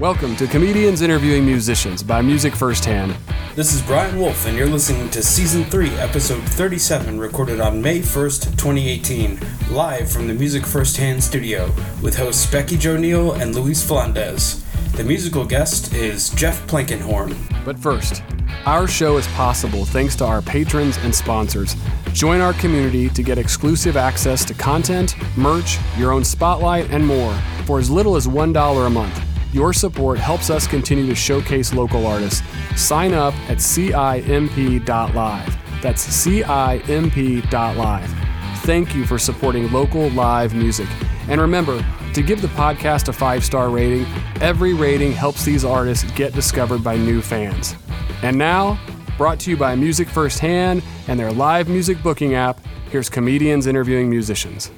Welcome to Comedians Interviewing Musicians by Music Firsthand. This is Brian Wolf, and you're listening to Season 3, Episode 37, recorded on May 1st, 2018, live from the Music Firsthand studio, with hosts Becky Jo Neal and Luis Flandes. The musical guest is Jeff Plankenhorn. But first, our show is possible thanks to our patrons and sponsors. Join our community to get exclusive access to content, merch, your own spotlight, and more for as little as $1 a month. Your support helps us continue to showcase local artists. Sign up at CIMP.live. That's CIMP.live. Thank you for supporting local live music. And remember to give the podcast a five star rating. Every rating helps these artists get discovered by new fans. And now, brought to you by Music Firsthand and their live music booking app, here's comedians interviewing musicians.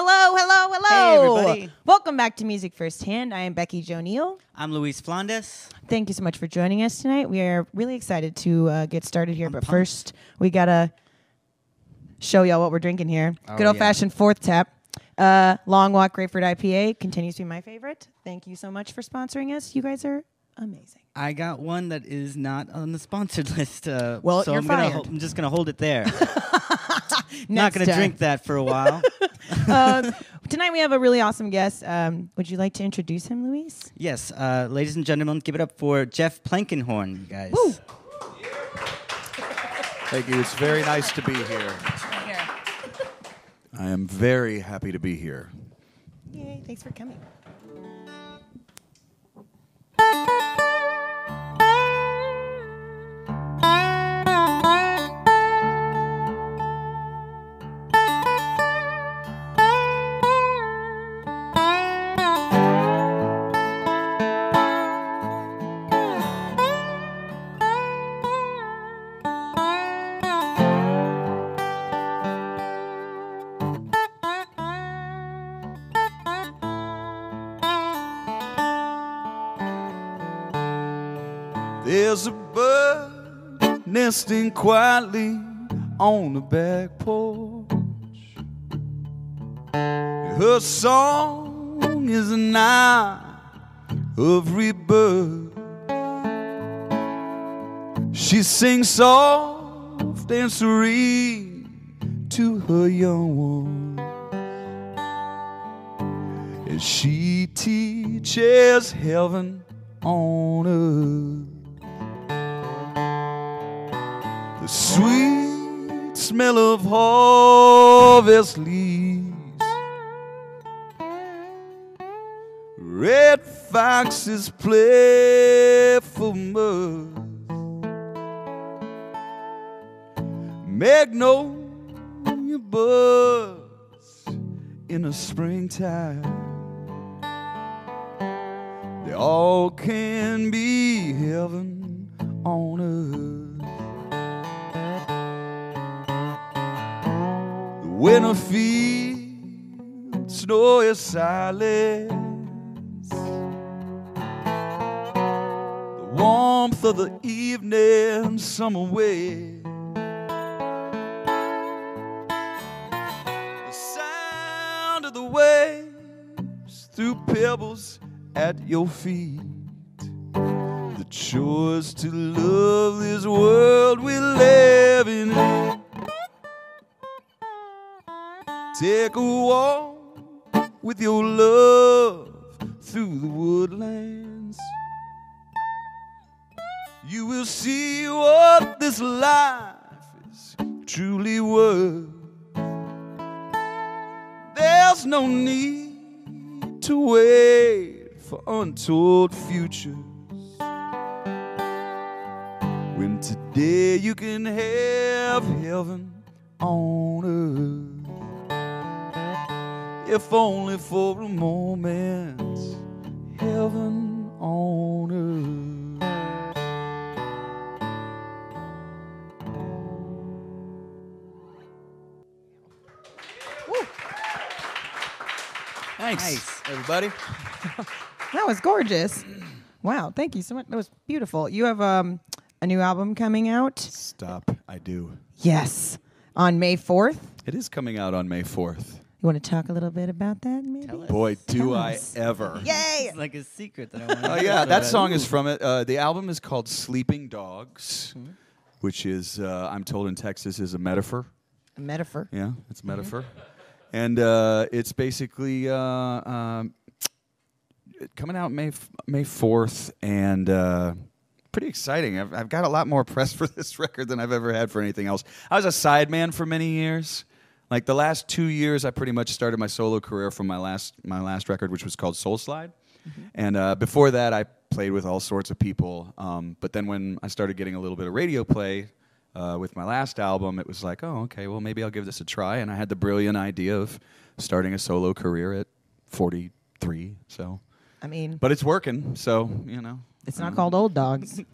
Hello, hello, hello. Hey, everybody. Welcome back to Music Firsthand. I am Becky Jo Neal. I'm Luis Flandes. Thank you so much for joining us tonight. We are really excited to uh, get started here, but pumped. first, we got to show y'all what we're drinking here. Good yeah. old fashioned fourth tap. Uh, Long Walk Grapefruit IPA continues to be my favorite. Thank you so much for sponsoring us. You guys are amazing. I got one that is not on the sponsored list. Uh, Well, so you're I'm gonna fired. hol- I'm just gonna hold it there. not gonna drink that for a while. um, tonight we have a really awesome guest. Um, would you like to introduce him, Luis? yes, uh, ladies and gentlemen, give it up for Jeff Plankenhorn, you guys. Woo. Thank you. It's very nice to be here. I am very happy to be here. Yay, thanks for coming. Bird nesting quietly on the back porch. Her song is an eye of rebirth. She sings soft and serene to her young one. And she teaches heaven on earth. Sweet smell of harvest leaves. Red foxes play for mirth. Magnolia buds in the springtime. They all can be heaven on earth. The winter fields snow is silence. The warmth of the evening summer wind. The sound of the waves through pebbles at your feet. The choice to love this world we live in. Take a walk with your love through the woodlands. You will see what this life is truly worth. There's no need to wait for untold futures. When today you can have heaven on earth. If only for a moment, heaven on earth. Thanks, Nice. everybody. That was gorgeous. Wow, thank you so much. That was beautiful. You have um, a new album coming out? Stop. I do. Yes. On May 4th. It is coming out on May 4th. You want to talk a little bit about that, maybe? Tell us. Boy, do Tell I us. ever. Yay! It's like a secret that I want. To know. Oh yeah, that song is from it. Uh, the album is called "Sleeping Dogs," which is, uh, I'm told in Texas, is a metaphor. A metaphor. Yeah, it's a metaphor, and uh, it's basically uh, um, coming out May f- May fourth, and uh, pretty exciting. I've, I've got a lot more press for this record than I've ever had for anything else. I was a sideman for many years. Like the last two years, I pretty much started my solo career from my last my last record, which was called Soul Slide. And uh, before that, I played with all sorts of people. Um, but then when I started getting a little bit of radio play uh, with my last album, it was like, oh, okay, well, maybe I'll give this a try. And I had the brilliant idea of starting a solo career at 43. So, I mean, but it's working. So, you know. It's not called Old Dogs.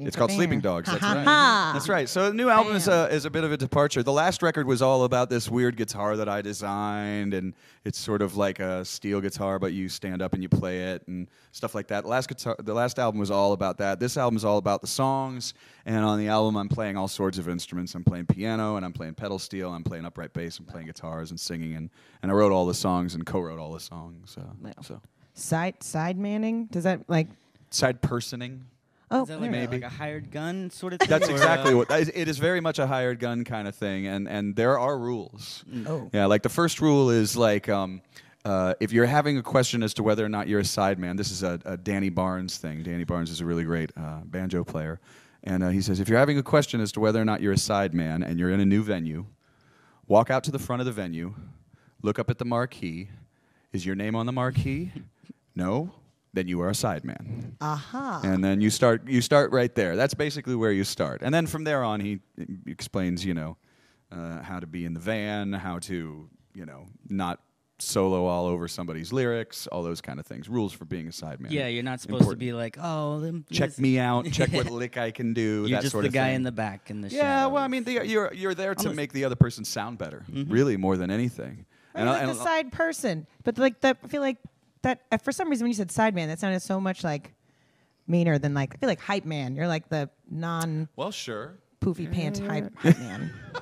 It's called Sleeping Dogs. That's Ha, ha, right. ha. That's right. So the new album is a, is a bit of a departure. The last record was all about this weird guitar that I designed, and it's sort of like a steel guitar, but you stand up and you play it and stuff like that. The last guitar, the last album was all about that. This album is all about the songs, and on the album I'm playing all sorts of instruments. I'm playing piano, and I'm playing pedal steel, I'm playing upright bass, I'm playing guitars and singing, and, and I wrote all the songs and co-wrote all the songs. Uh. So Side side manning? Does that like? Side personing. Oh, Is that like, there. a, Maybe. like a hired gun sort of thing? That's exactly uh, what that is- it is. Very much a hired gun kind of thing, and and there are rules. Oh. Yeah, like the first rule is like um, uh, if you're having a question as to whether or not you're a sideman. This is a, a Danny Barnes thing. Danny Barnes is a really great uh, banjo player, and uh, he says if you're having a question as to whether or not you're a sideman and you're in a new venue, walk out to the front of the venue, look up at the marquee. Is your name on the marquee? no. Then you are a sideman Aha. and then you start you start right there. That's basically where you start, and then from there on, he explains, you know, uh, how to be in the van, how to, you know, not solo all over somebody's lyrics, all those kind of things. Rules for being a sideman. Yeah, you're not supposed Important. to be like, oh, them- check me out, check what lick I can do. You're that just sort the of guy thing. in the back in the Yeah, well, I mean, the, you're you're there to Almost- make the other person sound better, really, more than anything. I mean, I- like and the side person, but like that. I feel like that uh, for some reason when you said side man, that sounded so much like meaner than like I feel like hype man. You're like the non well, sure. poofy pants hype, hype man.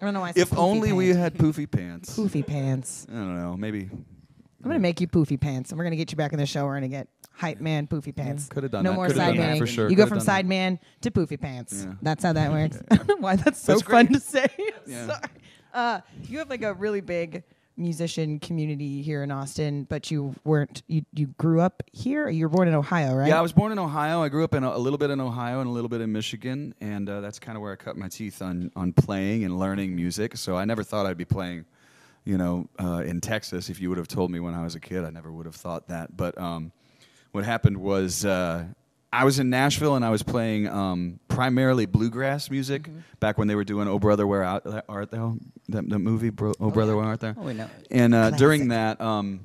I don't know why. I said If poofy only we pants. had poofy pants. poofy pants. I don't know, maybe I'm gonna make you poofy pants, and we're gonna get you back in the show. We're gonna get hype man, poofy pants. coulda done no that. more Coulda side done that manning. for sure. You go Coulda from done that. side man to poofy pants. Yeah. That's how that works. I don't know why that's so That's fun great. to say. Yeah. Sorry. Uh, you have like a really big musician community here in Austin, but you weren't. You you grew up here. You were born in Ohio, right? Yeah, I was born in Ohio. I grew up in a, a little bit in Ohio and a little bit in Michigan, and uh, that's kind of where I cut my teeth on on playing and learning music. So I never thought I'd be playing, you know, uh, in Texas. If you would have told me when I was a kid, I never would have thought that. But um, what happened was. Uh, I was in Nashville and I was playing um, primarily bluegrass music Mm-hmm. back when they were doing "Oh Brother Where Art Art Thou," that, that movie, Bro, "Oh Brother Where Art Thou." Oh, wait, no. And uh, during that, um,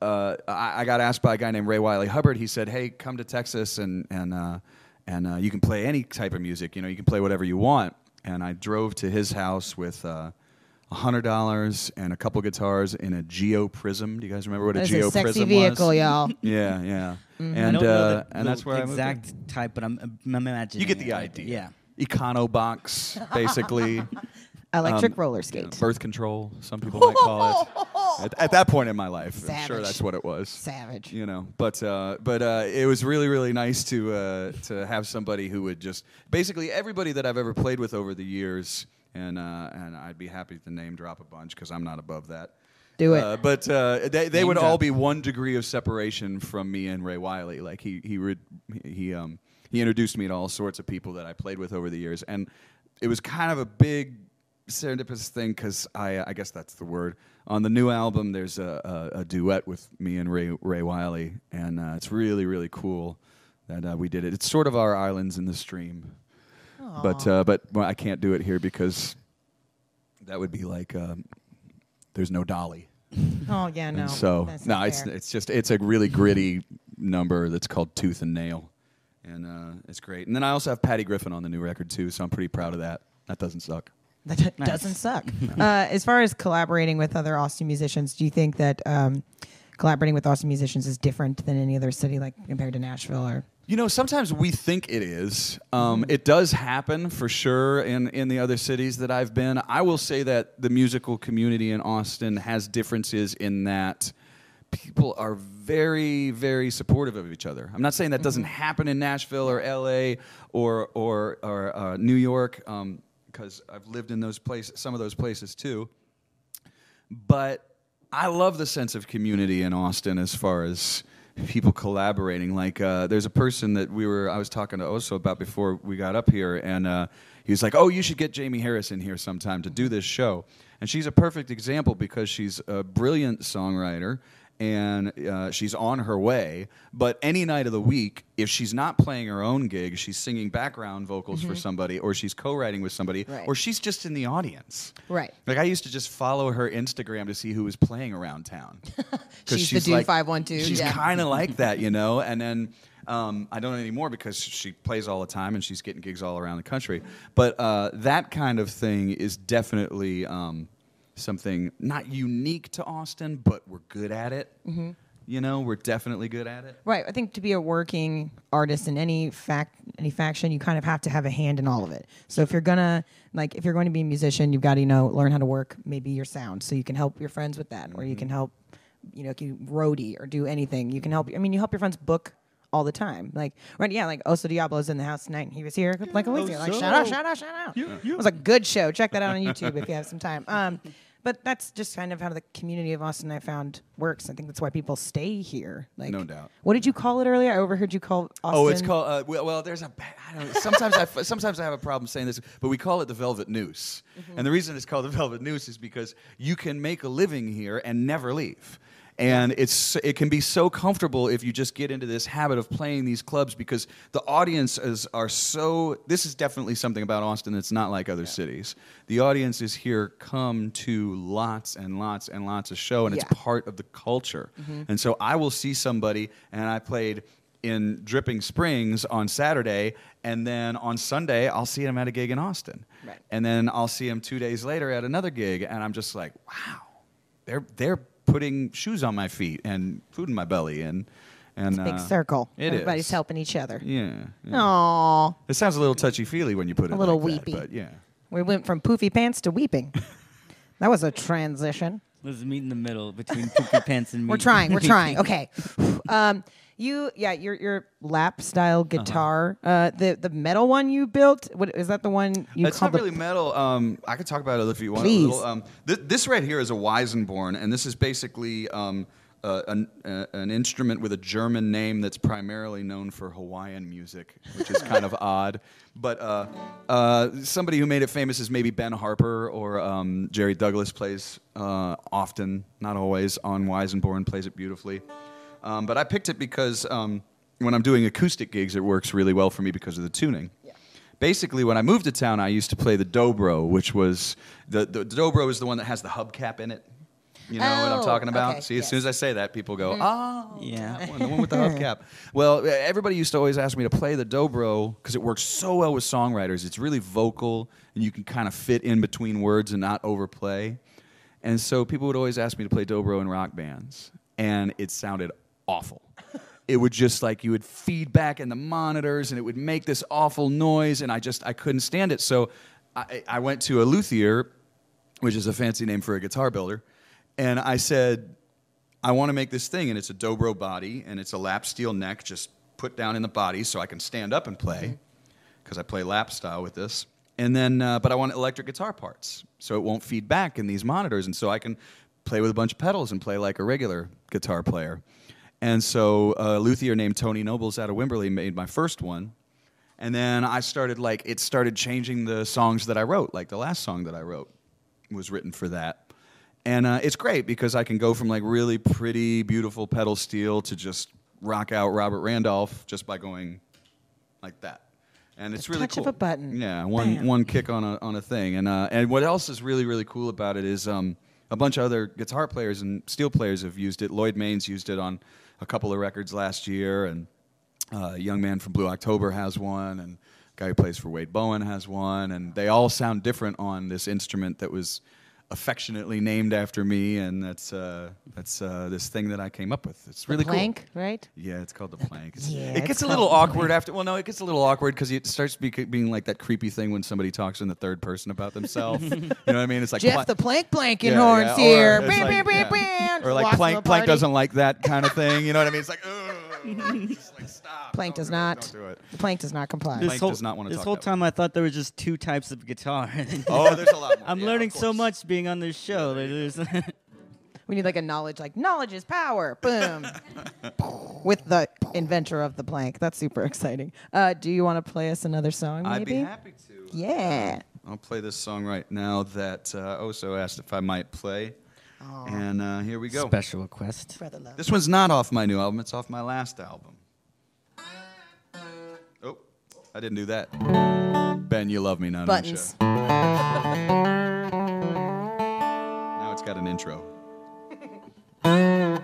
uh, I, I got asked by a guy named Ray Wylie Hubbard. He said, "Hey, come to Texas and and uh, and uh, you can play any type of music. You know, you can play whatever you want." And I drove to his house with. Uh, hundred dollars and a couple guitars in a Geo Prizm. Do you guys remember what a That's Geo a sexy Prizm vehicle, was? y'all. Yeah, yeah. I And don't know uh, the, and that's where I moved in. exact type, but I'm, I'm imagining. You get the it, idea. Yeah. Econobox, basically. Electric Um, roller you know, birth control, some people might call it. At, at that point in my life, I'm sure that's what it was. Savage. You know, but uh, but uh, it was really really nice to uh, to have somebody who would just basically everybody that I've ever played with over the years, and uh, and I'd be happy to name drop a bunch because I'm not above that. Do it. Uh, but uh, they, they Name would all be one degree of separation from me and Ray Wylie. Like he he re- he um he introduced me to all sorts of people that I played with over the years, and it was kind of a big serendipitous thing because I I guess that's the word. On the new album, there's a, a, a duet with me and Ray Ray Wylie, and uh, it's really really cool that uh, we did it. It's sort of our islands in the stream, but uh, but well, I can't do it here because that would be like um, there's no dolly. Oh yeah, no. And so no, not it's fair. it's just it's a really gritty number that's called Tooth and Nail, and uh, it's great. And then I also have Patty Griffin on the new record too, so I'm pretty proud of that. That doesn't suck. That d- Nice. doesn't suck. uh, as far as collaborating with other Austin musicians, do you think that um, collaborating with Austin musicians is different than any other city, like compared to Nashville or You know, sometimes we think it is. Um, it does happen for sure in, in the other cities that I've been. I will say that the musical community in Austin has differences in that people are very, very supportive of each other. I'm not saying that doesn't happen in Nashville or LA or, or, or uh, New York, because I've lived in those places, some of those places too. But I love the sense of community in Austin as far as people collaborating. Like, uh, there's a person that we were I was talking to Oso about before we got up here, and uh, he was like, "Oh, you should get Jamie Harris in here sometime to do this show." And she's a perfect example because she's a brilliant songwriter and uh, she's on her way. But any night of the week, if she's not playing her own gig, she's singing background vocals for somebody, or she's co-writing with somebody, Right. or she's just in the audience. Right. Like I used to just follow her Instagram to see who was playing around town. 'Cause She's the dude like- 512, She's yeah. kind of like that, you know. And then um, I don't anymore because she plays all the time and she's getting gigs all around the country. But uh, that kind of thing is definitely um, something not unique to Austin, but we're good at it. Mm-hmm. You know, we're definitely good at it. Right. I think to be a working artist in any fact any faction, you kind of have to have a hand in all of it. So if you're gonna like if you're going to be a musician, you've got to you know learn how to work maybe your sound, so you can help your friends with that, or you can help you know if you roadie or do anything. You can help. I mean, you help your friends book all the time. Like right, yeah, like Oso Diablo's in the house tonight. and He was here like a week ago. Like shout out, shout out, shout out. It was a good show. Check that out on YouTube if you have some time. Um, but that's just kind of how the community of Austin I found works. I think that's why people stay here. Like No doubt. what did you call it earlier? I overheard you call Austin. Oh, it's called. Uh, well, well, there's a. I don't know. Sometimes I sometimes I have a problem saying this, but we call it the Velvet Noose, and the reason it's called the Velvet Noose is because you can make a living here and never leave. And it's it can be so comfortable if you just get into this habit of playing these clubs because the audiences are so. This is definitely something about Austin that's not like other cities. The audiences here come to lots and lots and lots of show, and Yeah. it's part of the culture. Mm-hmm. And so I will see somebody, and I played in Dripping Springs on Saturday, and then on Sunday I'll see him at a gig in Austin, Right. and then I'll see him two days later at another gig, and I'm just like, wow, they're they're putting shoes on my feet and food in my belly, and and big uh, circle. It Everybody's is. helping each other. Yeah, yeah. Aww. It sounds a little touchy feely when you put it A little like that, weepy. but yeah. We went from poofy pants to weeping. that was a transition. Let's meet in the middle between poofy pants and me. We're trying. We're trying. Okay. Um, you, yeah, your your lap style guitar, uh the the metal one you built. What is that? The one you it's not really metal. Um, I could talk about it if you want. Please. A little. Um, th- this right here is a Weissenborn, and this is basically um, uh, an, uh, an instrument with a German name that's primarily known for Hawaiian music, which is kind of odd. But uh, uh, somebody who made it famous is maybe Ben Harper or um, Jerry Douglas plays uh, often, not always, on Weissenborn, plays it beautifully. Um, but I picked it because um, when I'm doing acoustic gigs, it works really well for me because of the tuning. Yeah. Basically, when I moved to town, I used to play the dobro, which was the, the, the dobro is the one that has the hubcap in it. You know what I'm Oh, talking about? okay, See, as soon as I say that, people go, "Oh, Yeah. that one, the one with the hubcap." Well, everybody used to always ask me to play the dobro because it works so well with songwriters. It's really vocal, and you can kind of fit in between words and not overplay. And so people would always ask me to play dobro in rock bands, and it sounded awful. It would just like you would feed back in the monitors, and it would make this awful noise, and I just I couldn't stand it. So I, I went to a luthier, which is a fancy name for a guitar builder, and I said, I want to make this thing, and it's a dobro body, and it's a lap steel neck, just put down in the body, so I can stand up and play, because I play lap style with this. And then, uh, but I want electric guitar parts, so it won't feed back in these monitors, and so I can play with a bunch of pedals and play like a regular guitar player. And so, a luthier named Tony Nobles out of Wimberley made my first one. And then I started like it started changing the songs that I wrote. Like the last song that I wrote was written for that. And uh, it's great because I can go from like really pretty, beautiful pedal steel to just rock out Robert Randolph just by going like that. And it's The really touch of a button. Yeah, one Bam. one kick on a on a thing. And uh, and what else is really really cool about it is um, a bunch of other guitar players and steel players have used it. Lloyd Maines used it on a couple of records last year, and uh, a young man from Blue October has one, and a guy who plays for Wade Bowen has one, and they all sound different on this instrument that was affectionately named after me, and that's uh, that's uh, this thing that I came up with. It's really cool Plank, right? Yeah, it's called the plank. It's- Yeah, it gets a little the awkward after. Well, no, it gets a little awkward because it starts bec- being like that creepy thing when somebody talks in the third person about themselves. you know what I mean? It's like Jeff the Plank Blanking Yeah, horns yeah, or here. it's Beep, like- yeah. beep, beep. or like Walks plank plank doesn't like that kind of thing. You know what I mean? It's like, ugh. Just like, stop. Plank Don't does do it, not. Don't do it. The Plank does not comply. This Plank whole, does not wanna this talk whole that way. time, I thought there were just two types of guitar. Oh, there's a lot more. I'm Yeah, learning so course. much being on this show. Like, there's- We need like a knowledge, like knowledge is power. Boom. With the inventor of the plank. That's super exciting. Uh, do you want to play us another song? Maybe. I'd be happy to. Yeah. I'll play this song right now that uh, Oso asked if I might play. And uh, here we go. Special request. Brother love. This one's not off my new album, it's off my last album. Oh, I didn't do that. Ben, you love me now, don't you? Buttons. Now it's got an intro.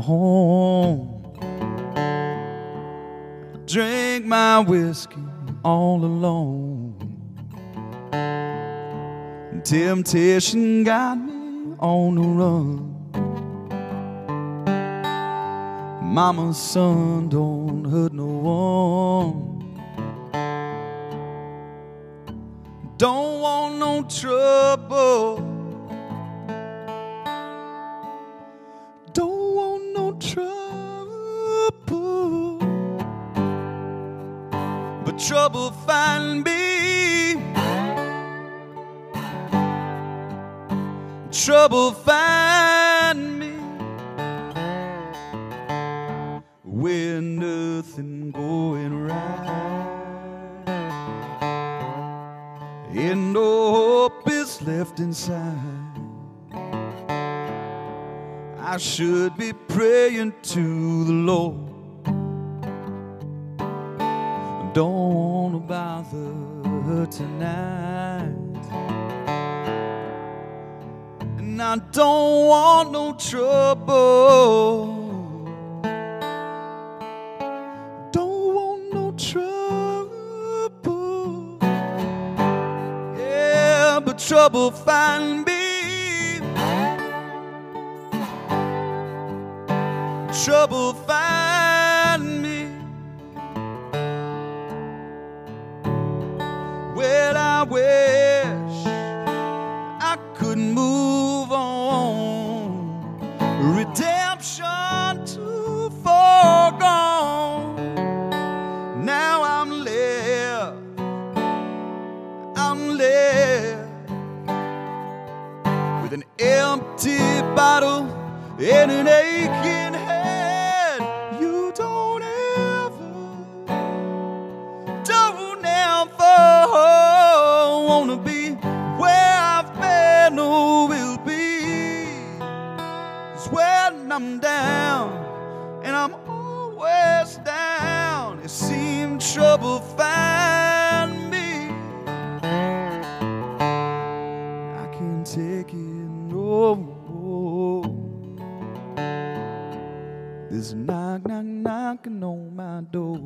home. Drink my whiskey all alone. Temptation got me on the run. Mama's son don't hurt no one. Don't want no trouble. Could move on. Redemption too far gone. Now I'm left. I'm left with an empty bottle and an aching A knock, knock, knocking on my door.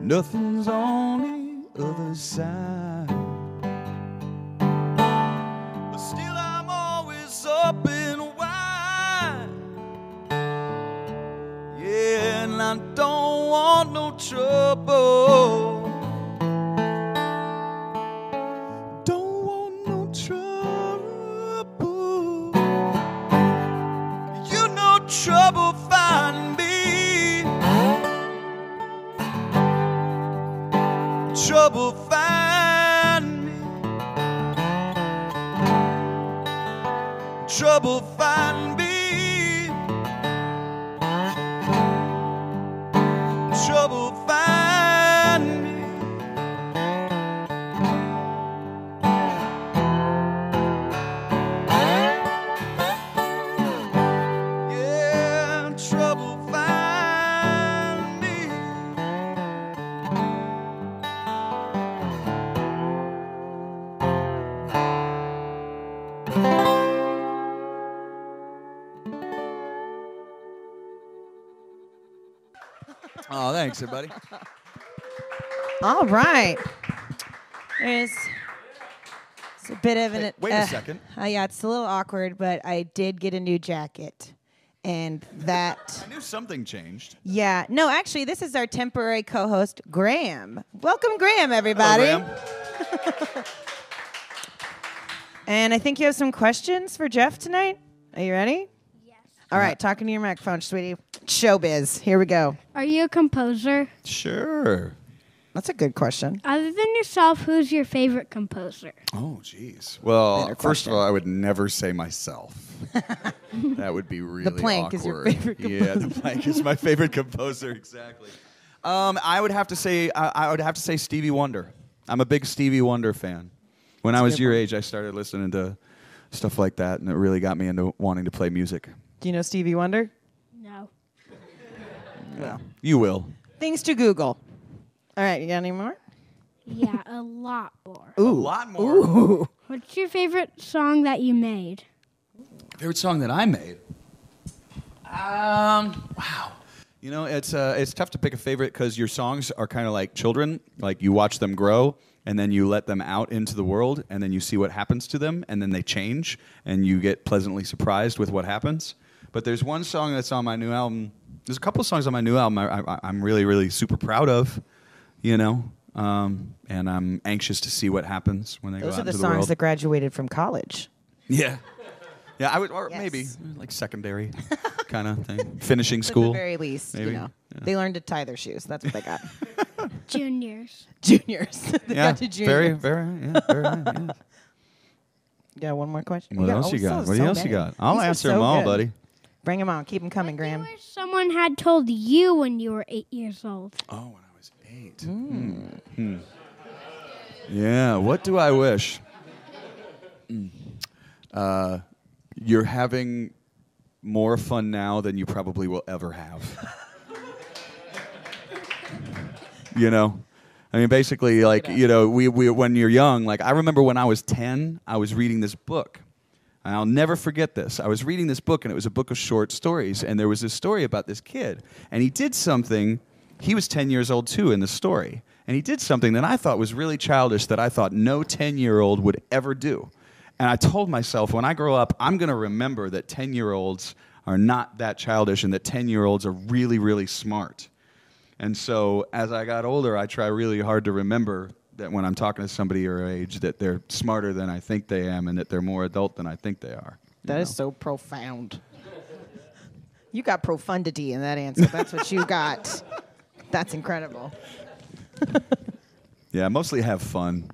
Nothing's on the other side. But still, I'm always up and wide. Yeah, and I don't want no trouble. Trouble thanks, everybody. All right. There's it's a bit of an. Hey, wait a uh, second. Uh, yeah, it's a little awkward, but I did get a new jacket, and that. I knew something changed. Yeah. No, actually, this is our temporary co-host, Graham. Welcome, Graham, everybody. Hello, Graham. And I think you have some questions for Jeff tonight. Are you ready? Yes. All right, talking to your microphone, sweetie. Showbiz. Here we go. Are you a composer? Sure. That's a good question. Other than yourself, who's your favorite composer? Oh, jeez. Well, Better first question. of all, I would never say myself. that would be really Plank is your awkward. favorite Yeah, the plank is my favorite composer. Exactly. Um, I would have to say I, I would have to say Stevie Wonder. I'm a big Stevie Wonder fan. When I was your one. age, I started listening to stuff like that, and it really got me into wanting to play music. Do you know Stevie Wonder? No. Well, You will. things to Google. All right, you got any more? Yeah, a lot more. Ooh. A lot more. What's your favorite song that you made? Favorite song that I made? Um, wow. You know, it's uh, it's tough to pick a favorite because your songs are kind of like children. Like you watch them grow, and then you let them out into the world, and then you see what happens to them, and then they change, and you get pleasantly surprised with what happens. But there's one song that's on my new album. There's a couple of songs on my new album I, I, I'm really, really super proud of. You know, um, and I'm anxious to see what happens when they Those go are out the into songs the world. that graduated from college. Yeah. Yeah, I would, or Yes. maybe like secondary kind of thing, finishing At school. the very least, maybe. you know, Yeah. they learned to tie their shoes. That's what they got. Juniors. juniors. they yeah, got to juniors. very, very, yeah, very. Yeah. Yeah, one more question. What Yeah, else oh, you got? so- what so else you got? I'll These are answer so them all, good. buddy. Bring them on. Keep them coming, Graham. I Graham. wish someone had told you when you were eight years old. Oh, when I was eight. Hmm. Yeah. What do I wish? Mm. Uh, you're having more fun now than you probably will ever have. you know i mean basically like you know we, we when you're young like i remember when i was 10 i was reading this book i'll never forget this. I was reading this book and it was a book of short stories and there was this story about this kid. And he did something he was 10 years old too in the story. And he did something that i thought was really childish that i thought no 10 year old would ever do. And i told myself when i grow up i'm going to remember that 10 year olds are not that childish and that 10 year olds are really really smart. And so as I got older, I try really hard to remember that when I'm talking to somebody your age, that they're smarter than I think they am, and that they're more adult than I think they are. you That is know? so profound. You got profundity in that answer. That's what you got. That's incredible. yeah. Mostly have fun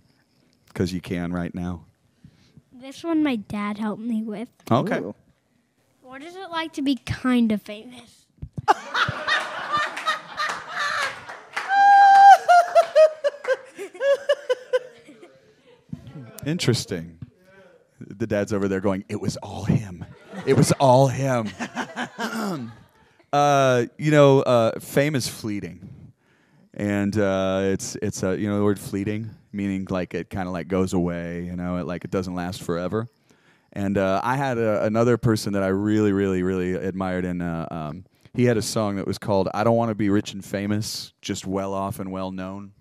because you can right now. This one my dad helped me with. Okay. Ooh. What is it like to be kind of famous? Interesting. The dad's over there going, "It was all him. It was all him." uh, you know, uh, fame is fleeting, and uh, it's it's uh, you know the word fleeting meaning like it kind of like goes away. You know, it like it doesn't last forever. And uh, I had a, another person that I really, really, really admired, and uh, um, he had a song that was called "I Don't Want to Be Rich and Famous, Just Well Off and Well Known."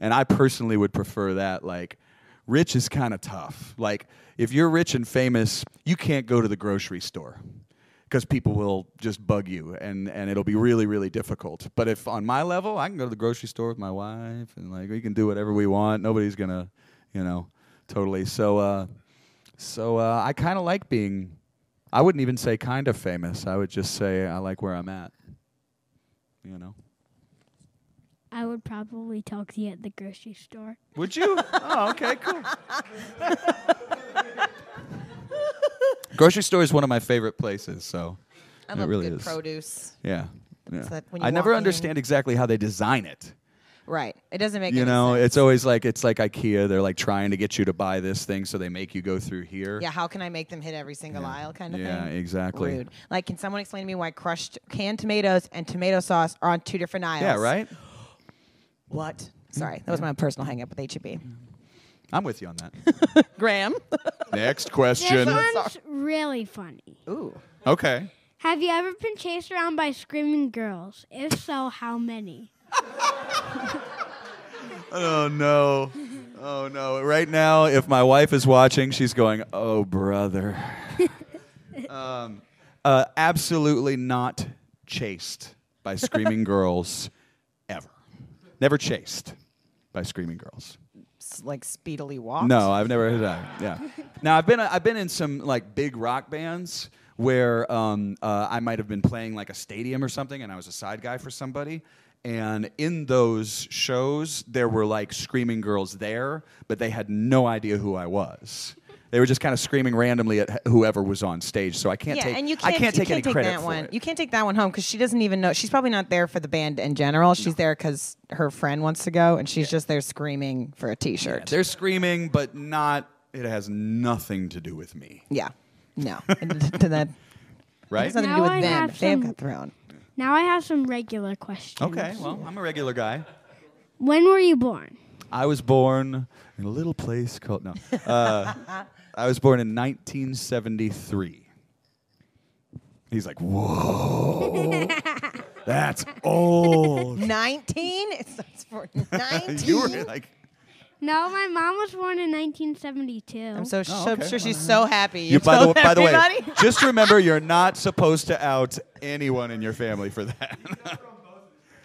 and I personally would prefer that. Like, rich is kind of tough. Like, if you're rich and famous, you can't go to the grocery store because people will just bug you, and and it'll be really, really difficult. But if on my level, I can go to the grocery store with my wife, and like we can do whatever we want. Nobody's gonna, you know, totally. So, uh, so uh, I kind of like being. I wouldn't even say kind of famous. I would just say I like where I'm at. You know. I would probably talk to you at the grocery store. Would you? oh, okay, cool. Grocery store is one of my favorite places, so I it really good is. produce. Yeah. yeah. that when you I never walk in- understand exactly how they design it. Right. It doesn't make sense. You any know, sense. it's always like it's like IKEA. They're like trying to get you to buy this thing, so they make you go through here. yeah. How can I make them hit every single aisle, kind of thing. Yeah, thing? exactly. Rude. Like, can someone explain to me why crushed canned tomatoes and tomato sauce are on two different aisles? Yeah, right. What? Sorry, that was my personal hang up with HEB. I'm with you on that. Graham. Next This question. one's really funny. Ooh. Okay. Have you ever been chased around by screaming girls? If so, how many? Oh no. Oh no. Right now, if my wife is watching, she's going, "Oh brother." um, uh, absolutely not chased by screaming girls ever. Never chased by screaming girls. S- like speedily walked. No, I've never heard that. Yeah. Now I've been I've been in some like big rock bands where um, uh, I might have been playing like a stadium or something, and I was a side guy for somebody. And in those shows, there were like screaming girls there, but they had no idea who I was. They were just kind of screaming randomly at whoever was on stage. So I can't Yeah, take and you can't, I can't you take any credit that for one. it. You can't take that one home because she doesn't even know. She's probably not there for the band in general. She's there because her friend wants to go, and she's just there screaming for a T-shirt. They're screaming, but not. It has nothing to do with me, Yeah, no, And to that right? has nothing to do with I them. have They have some- got thrown. Now I have some regular questions. Okay, well, I'm a regular guy. When were you born? I was born in a little place called no. Uh, I was born in 1973. He's like, whoa, that's old. Nineteen. It starts for nineteen. you were like, No, my mom was born in 1972. I'm so, oh, so Oh, okay. sure she's uh-huh. so happy. You, you. By the, told by the way, just remember, you're not supposed to out anyone in your family for that.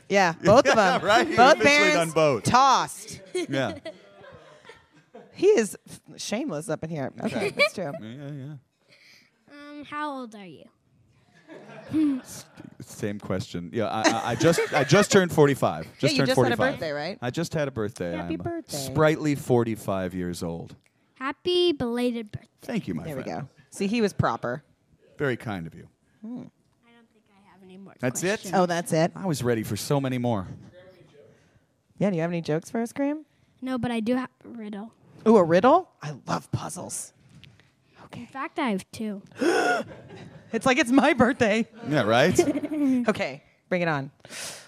yeah, both of Yeah, them. right? You've Both officially parents done both. tossed. yeah. He is f- shameless up in here. Okay, that's true. Yeah, yeah. Um, how old are you? Same question. Yeah, I, I, I just I just turned 45. Just you turned just had a 45. birthday, right? I just had a birthday. Happy I'm birthday. Sprightly 45 years old. Happy belated birthday. Thank you, my There we go. See, he was proper. Very kind of you. I don't think I have any more That's it? Oh, that's it. I was ready for so many more. Yeah. Do you have any jokes for us, Graham? No, but I do have a riddle. Ooh, a riddle. I love puzzles. Okay. In fact, I have two. It's like it's my birthday. Yeah, right? Okay, bring it on.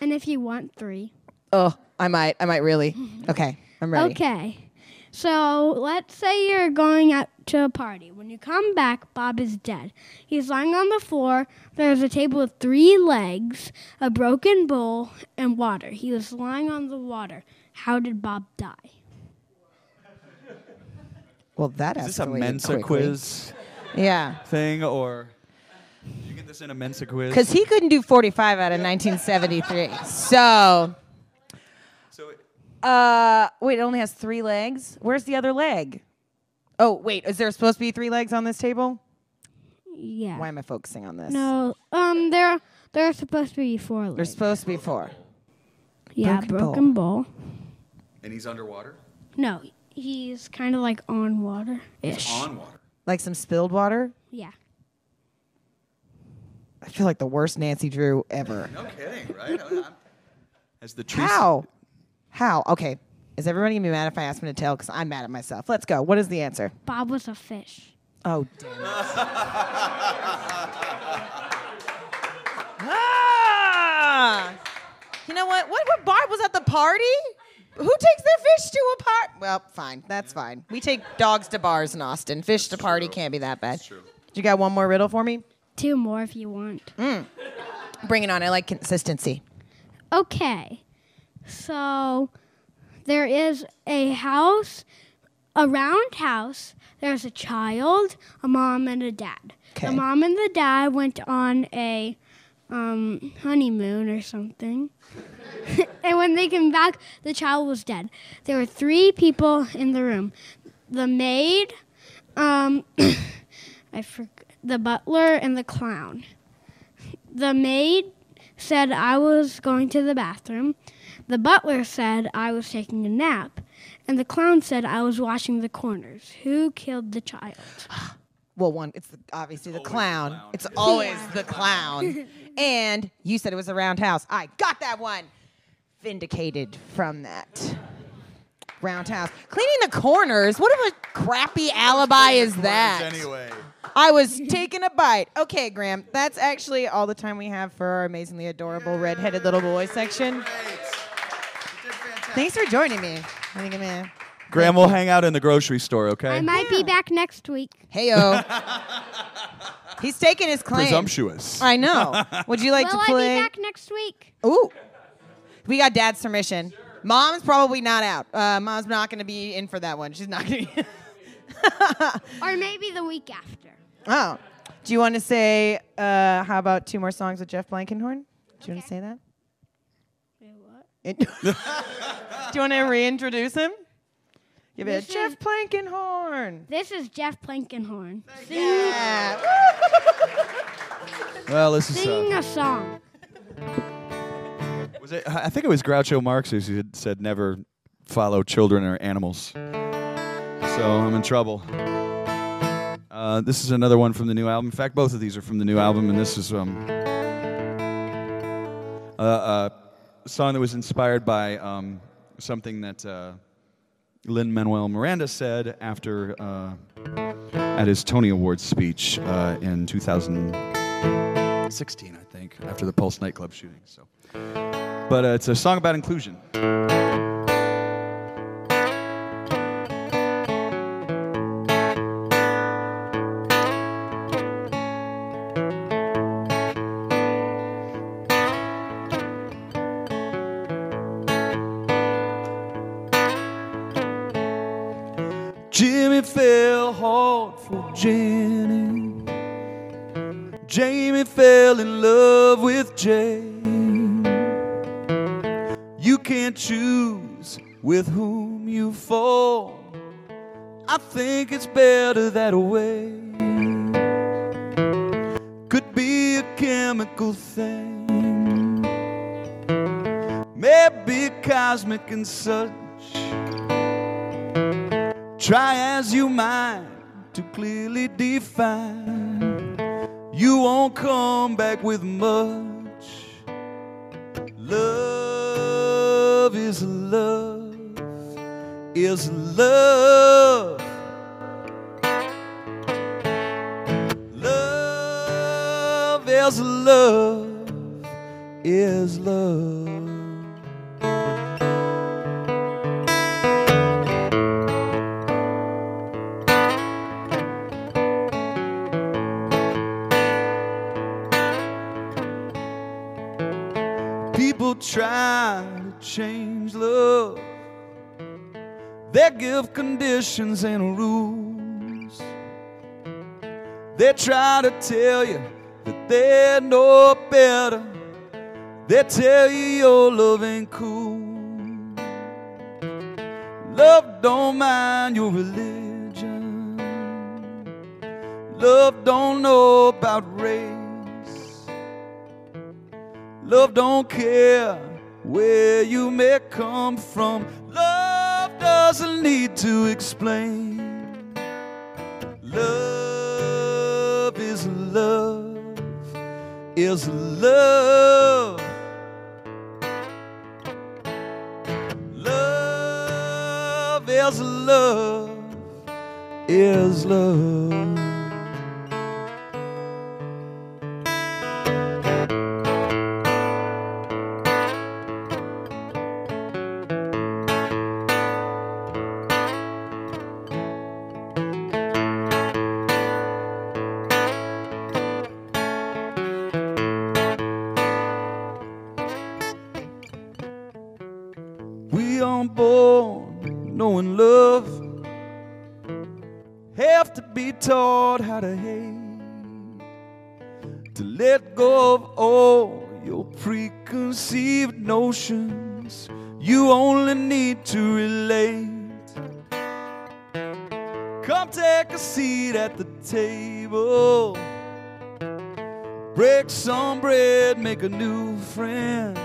And if you want three. Oh, I might. I might really. Okay, I'm ready. Okay. So let's say you're going out to a party. When you come back, Bob is dead. He's lying on the floor. There's a table with three legs, a broken bowl, and water. He was lying on the water. How did Bob die? Well, that Is this a Mensa quickly. quiz Yeah, thing or did you get this in a Mensa quiz? because he couldn't do 45 out of 1973. So, so it- uh, wait, it only has three legs. Where's the other leg? Oh, wait, is there supposed to be three legs on this table? Yeah. Why am I focusing on this? No. Um. There. There are supposed to be four legs. There's supposed to be four. yeah. broken Broken bowl. and he's underwater? No. He's kind of like on water ish. On water. Like some spilled water. Yeah. I feel like the worst Nancy Drew ever. No kidding, right? I- I'm- As the tree How? How? Okay. Is everybody gonna be mad if I ask me to tell? Because I'm mad at myself. Let's go. What is the answer? Bob was a fish. Oh, damn it. ah! You know what? What? What? Barb was at the party? Who takes their fish to a party? Well, fine. That's fine. We take dogs to bars in Austin. Fish to party can't be that bad. true. You got one more riddle for me? Two more if you want. Mm. Bring it on. I like consistency. Okay. So there is a house, a round house. There's a child, a mom, and a dad. Okay. The mom and the dad went on a um, honeymoon or something. and when they came back, the child was dead. There were three people in the room the maid, um, I forgot, the butler, and the clown. The maid said I was going to the bathroom. The butler said I was taking a nap, and the clown said I was washing the corners. Who killed the child? Well, one, it's the, obviously the clown. It's always the clown. and you said it was a roundhouse. I got that one. Vindicated from that. Roundhouse. Cleaning the corners. What of a crappy alibi is that? Anyway. I was taking a bite. Okay, Graham, that's actually all the time we have for our amazingly adorable redheaded little boy section. Thanks for joining me. I think. Graham will hang out in the grocery store, okay? I might be back next week. Heyo. He's taking his claim. Presumptuous. I know. Would you like Will to I play? be back next week? Ooh. We got dad's permission. Mom's probably not out. Uh, Mom's not going to be in for that one. She's not going to. Or maybe the week after. oh. Do you want to say, uh, how about two more songs with Jeff Plankenhorn? Do you want to say that? It- Do you want to reintroduce him? Give it This a Jeff is- Blankenhorn. This is Jeff Plankenhorn. Sing, Yeah. Well, this is. sing Uh, a song. was it, I think it was Groucho Marx who had said never follow children or animals. So I'm in trouble. Uh, this is another one from the new album. In fact, both of these are from the new album, and this is um, a, a song that was inspired by um, something that uh, Lin Manuel Miranda said after uh, at his Tony Awards speech uh, in 2016, I think, after the Pulse nightclub shooting. So, but uh, it's a song about inclusion. And such. Try as you might to clearly define, you won't come back with much. Love is love, is love. Love is love, is love. Try to change love. They give conditions and rules. They try to tell you that they know better. They tell you your love ain't cool. Love don't mind your religion. Love don't know about race. Love don't care where you may come from. Love doesn't need to explain. Love is love, is love. Love is love, is love. Friend.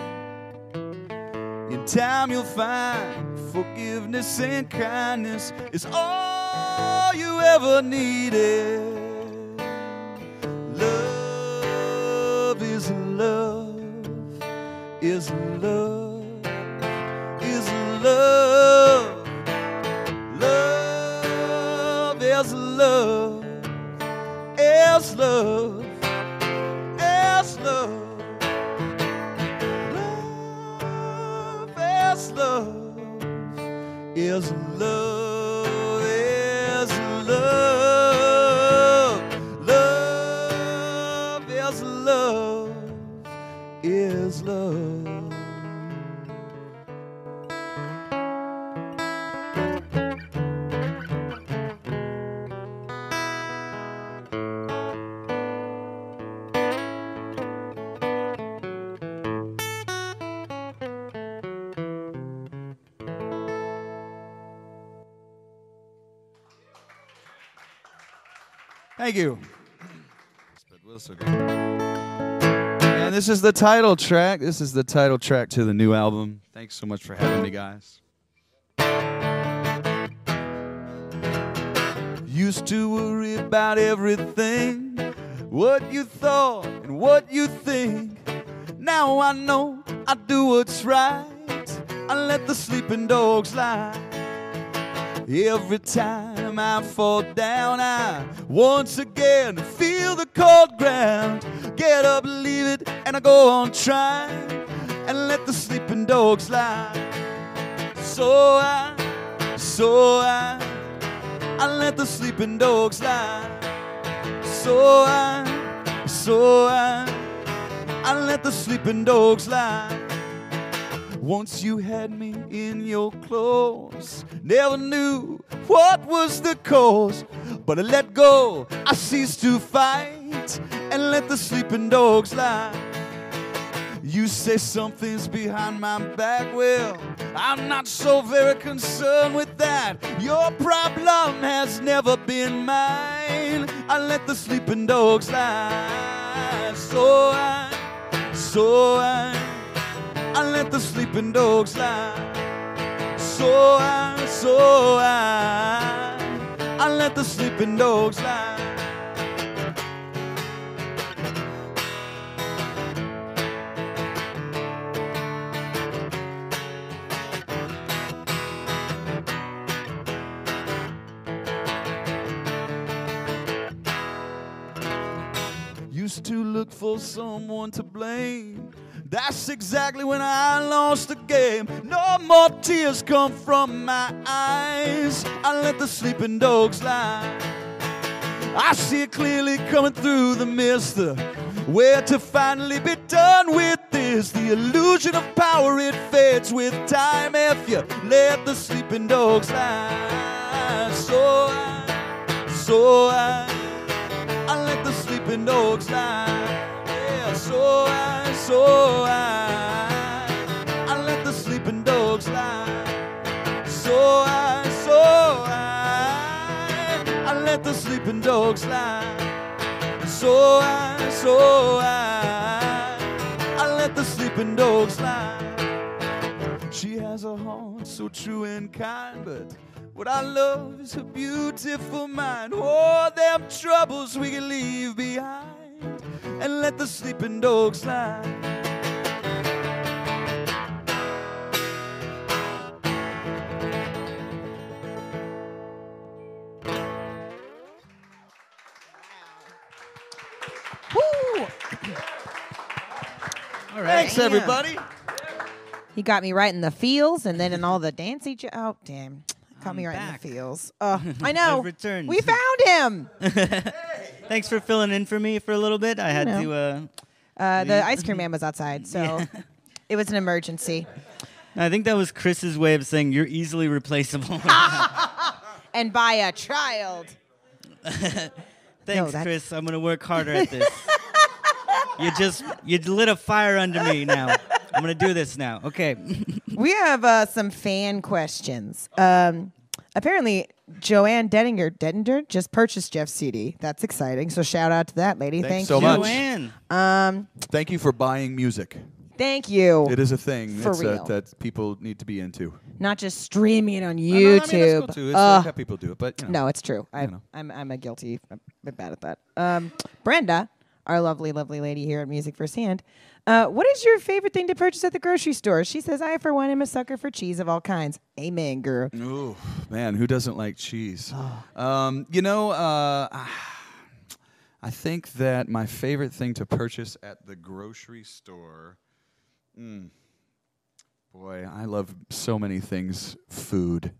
In time you'll find forgiveness and kindness is all you ever needed. Love is love, is love, Thank you. And this is the title track. This is the title track to the new album. Thanks so much for having me, guys. Used to worry about everything, what you thought and what you think. Now I know I do what's right. I let the sleeping dogs lie. Every time I fall down, I once again feel the cold ground. Get up, leave it, and I go on trying and let the sleeping dogs lie. So I, so I, I let the sleeping dogs lie. So I, so I, I let the sleeping dogs lie. Once you had me in your claws, never knew what was the cause. But I let go, I ceased to fight, and let the sleeping dogs lie. You say something's behind my back, well, I'm not so very concerned with that. Your problem has never been mine. I let the sleeping dogs lie. So I, so I. I let the sleeping dogs lie. So I, so I, I let the sleeping dogs lie. Used to look for someone to blame. That's exactly when I lost the game. No more tears come from my eyes. I let the sleeping dogs lie. I see it clearly coming through the mist. Where to finally be done with this? The illusion of power it fades with time if you let the sleeping dogs lie. So I, so I, I let the sleeping dogs lie. So I, so I, I let the sleeping dogs lie. So I, so I, I let the sleeping dogs lie. So I, so I, I let the sleeping dogs lie. She has a heart so true and kind, but what I love is her beautiful mind. Oh, them troubles we can leave behind and let the sleeping dogs lie. Woo! All right. Thanks, everybody. He got me right in the feels, and then in all the dancing. Jo- oh, damn! Got me I'm right back. in the feels. Oh, I know. We found him. Thanks for filling in for me for a little bit. I had know. to. Uh, Uh, the ice cream man was outside, so it was an emergency. I think that was Chris's way of saying you're easily replaceable. And by a child. Thanks, that's- Chris. I'm gonna work harder at this. you just you lit a fire under me now. I'm gonna do this now. Okay. We have uh, some fan questions. Um, apparently, Joanne Dedinger, Dedinger just purchased Jeff's CD. That's exciting. So shout out to that lady. Thanks Thank so you. much. Joanne. Um, Thank you for buying music. Thank you. It is a thing For it's, uh, real. that people need to be into. Not just streaming it on I mean, I mean, that's YouTube. cool too. It's Ugh. like how people do it, but you know. No, it's true. I, You know. I'm I'm a guilty. I'm bit bad at that. Um, Brenda, our lovely, lovely lady here at Music Firsthand. Uh, what is your favorite thing to purchase at the grocery store? She says, "I, for one, am a sucker for cheese of all kinds." Amen, girl. Ooh, man, who doesn't like cheese? Um, you know, uh, I think that my favorite thing to purchase at the grocery store. Mm, boy, I love so many things. Food.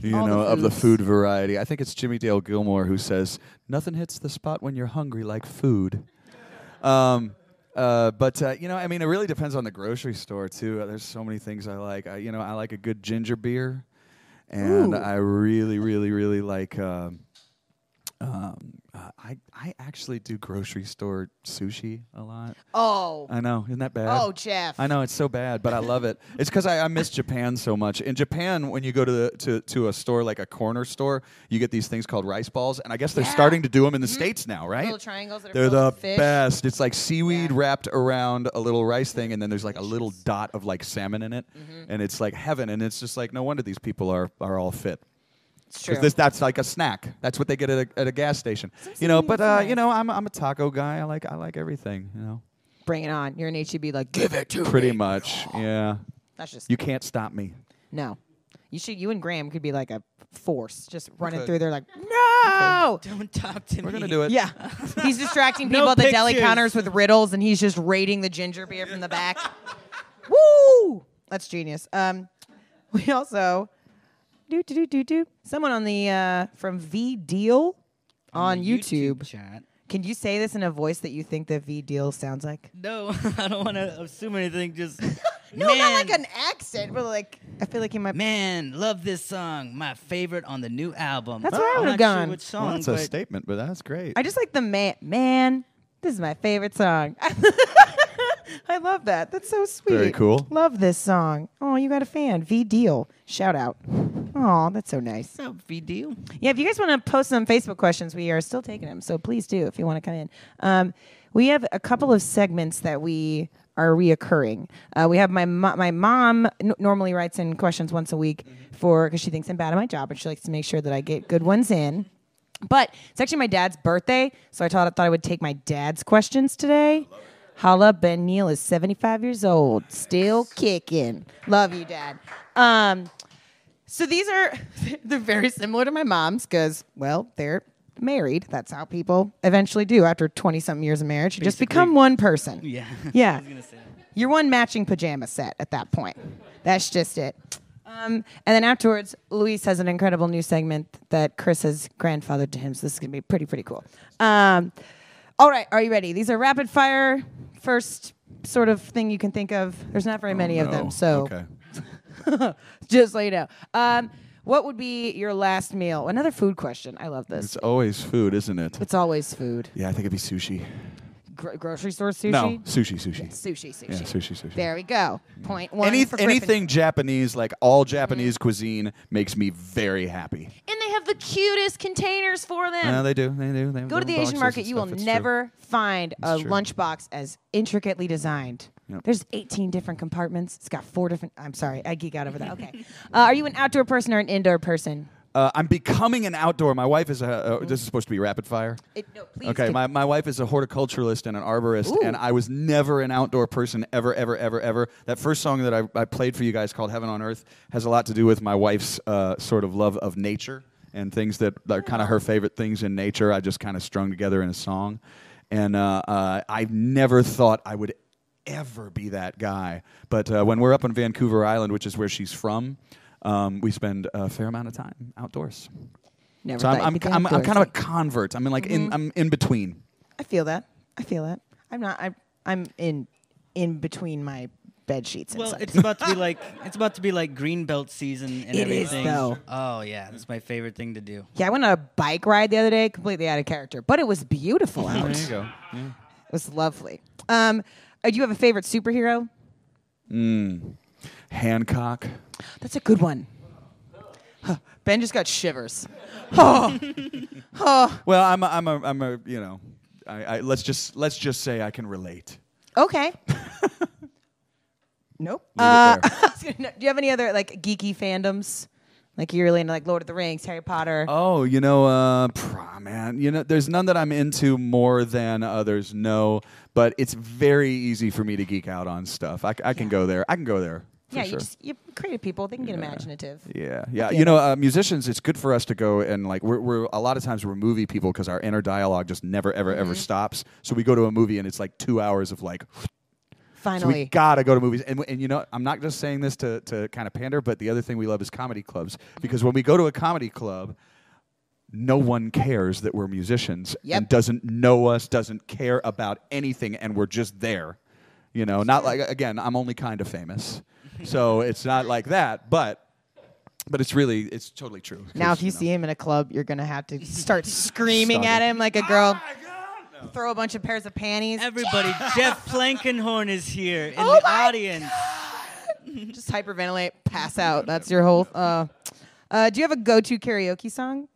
You All the know, of the food variety. I think it's Jimmie Dale Gilmore who says, "Nothing hits the spot when you're hungry like food." Um, uh, but uh, you know, I mean, it really depends on the grocery store too. Uh, There's so many things I like. I, you know, I like a good ginger beer, and Ooh. I really, really, really like. Um, um, uh, I I actually do grocery store sushi a lot. Oh, I know, isn't that bad? oh, Jeff. I know it's so bad, but I love it. It's because I, I miss Japan so much. In Japan, when you go to the to, to a store like a corner store, you get these things called rice balls, and I guess they're Yeah. starting to do them in the states now, right? Little triangles that are They're the fish. best. It's like seaweed Yeah. wrapped around a little rice thing, and then there's like a little dot of like salmon in it, Mm-hmm. and it's like heaven. And it's just like no wonder these people are are all fit. It's true. Because this that's like a snack. That's what they get at a, at a gas station. You know, but uh, you know, I'm I'm a taco guy. I like I like everything. You know, Bring it on. You're an HEB. Like, give it to pretty me. much. Yeah, That's just you can't stop me. no. You should. You and Graham could be like a force, just running could. through there. Like, no. Don't talk to me. We're gonna do it. Yeah, he's distracting No people at the deli counters with riddles, and he's just raiding the ginger beer from the back. Woo! That's genius. Um, we also do do do do do. Someone on the uh, from V Deal on, the YouTube. chat. Can you say this in a voice that you think that V Deal sounds like? No, I don't want to assume anything. Just No, man, not like an accent, but like I feel like he might. man, love this song. My favorite on the new album. That's where I I'm would've not sure gone. which song, Well, that's a but statement, but that's great. I just like the man. Man, this is my favorite song. I love that. That's so sweet. Very cool. Love this song. Oh, you got a fan. V Deal. Shout out. Oh, that's so nice. What's up, V deal? Yeah, if you guys want to post some Facebook questions, we are still taking them. So please do if you want to come in. Um, we have a couple of segments that we are reoccurring. Uh, we have my mo- my mom n- normally writes in questions once a week for because she thinks I'm bad at my job and she likes to make sure that I get good ones in. But it's actually my dad's birthday, so I thought I thought I would take my dad's questions today. Holla Ben Neal is 75 years old, still kicking. Love you, Dad. Um, so these are they're very similar to my mom's because well they're married. That's how people eventually do after 20 something years of marriage. You just become one person. Yeah. Yeah. I was gonna say. You're one matching pajama set at that point. That's just it. Um, and then afterwards, Luis has an incredible new segment that Chris has grandfathered to him. So this is gonna be pretty pretty cool. Um, all right, are you ready? These are rapid fire. First sort of thing you can think of. There's not very many of Oh, them, so okay. just so you know. Um, what would be your last meal? Another food question. I love this. It's always food, isn't it? It's always food. Yeah, I think it'd be sushi. Gro- grocery store sushi. No, sushi, sushi. Sushi, sushi. Yeah, sushi, sushi. There we go. Point one. Any, for Griffin. anything Japanese, like all Japanese cuisine, makes me very happy. And they have the cutest containers for them. Yeah, they do. They do. They have Go to the little Asian boxes market, you will stuff, it's true. never find a true. lunchbox as intricately designed. Yep. There's 18 different compartments. It's got four different. I'm sorry, I geek out over that. Okay. uh, are you an outdoor person or an indoor person? Uh, I'm becoming an outdoor. My wife is a. Uh, this is supposed to be rapid fire. It, no, please. Okay, my, my wife is a horticulturalist and an arborist, Ooh. and I was never an outdoor person ever, ever, ever, ever. That first song that I, I played for you guys called Heaven on Earth has a lot to do with my wife's uh, sort of love of nature and things that are kind of her favorite things in nature. I just kind of strung together in a song. And uh, uh, I never thought I would ever be that guy. But uh, when we're up on Vancouver Island, which is where she's from, um, we spend a fair amount of time outdoors. Never So I'm, I'm, I'm, I'm kind of a convert. I'm in like Mm-hmm. in I'm in between. I feel that. I feel that. I'm not. I, I'm in in between my bed sheets. Well, inside. it's about to be like it's about to be like green belt season and It is, everything. though. Oh yeah, that's my favorite thing to do. yeah, I went on a bike ride the other day, completely out of character, but it was beautiful out. There you go. It was lovely. Um, uh, do you have a favorite superhero? Hancock. That's a good one. Huh, Ben just got shivers. Oh, Well, I'm a, I'm a, I'm a you know, I, I, let's just let's just say I can relate. okay. Nope. Leave it Uh, there. Gonna- no, do you have any other like geeky fandoms? Like you're really into like Lord of the Rings, Harry Potter. Oh, you know, uh, pr- man, you know, there's none that I'm into more than others. No, but it's very easy for me to geek out on stuff. I, c- I can go there. I can go there. Yeah, sure. you just you creative people. They can get imaginative. Yeah, yeah. You know, uh, musicians, it's good for us to go and like we're, we're a lot of times we're movie people because our inner dialogue just never ever Mm-hmm. ever stops. So we go to a movie and it's like two hours of like. So Finally, we gotta go to movies, and, and you know, I'm not just saying this to to kind of pander, but the other thing we love is comedy clubs because when we go to a comedy club, no one cares that we're musicians Yep. and doesn't know us, doesn't care about anything, and we're just there. You know, not like again, I'm only kind of famous, so it's not like that, but but it's really it's totally true. now if you know. see him in a club, you're gonna have to start screaming Stop at it. him like a girl. Throw a bunch of pairs of panties. Everybody, Jeff Plankenhorn is here in Oh the my audience. just hyperventilate, pass out. That's your whole. Uh, uh, do you have a go-to karaoke song?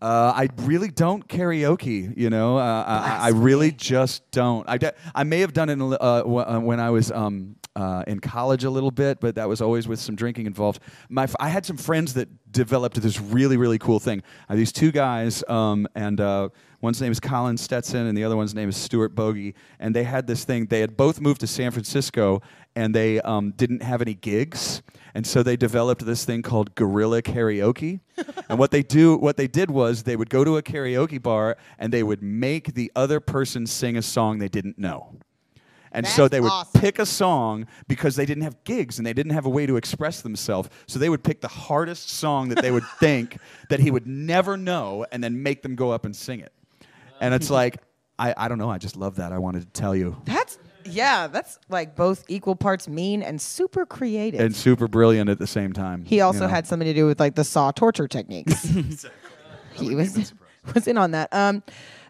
Uh, I really don't karaoke, you know. Uh, I, I really just don't. I, de- I may have done it uh, w- uh, when I was um, uh, in college a little bit, but that was always with some drinking involved. My f- I had some friends that developed this really, really cool thing. These two guys, um, and uh, one's name is Colin Stetson, and the other one's name is Stuart Bogie. And they had this thing. They had both moved to San Francisco, and they um, didn't have any gigs, and so they developed this thing called guerrilla karaoke. and what they do, what they did was they would go to a karaoke bar and they would make the other person sing a song they didn't know. And so they would awesome. pick a song because they didn't have gigs and they didn't have a way to express themselves. So they would pick the hardest song that they would think that he would never know and then make them go up and sing it. And it's like, I, I don't know, I just love that. I wanted to tell you. That's yeah. That's like both equal parts mean and super creative. And super brilliant at the same time. he also you know? had something to do with like the saw torture techniques. he was was in on that. Um,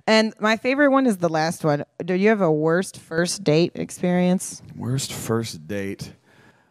and my favorite one is the last one. Do you have a worst first date experience? Worst first date.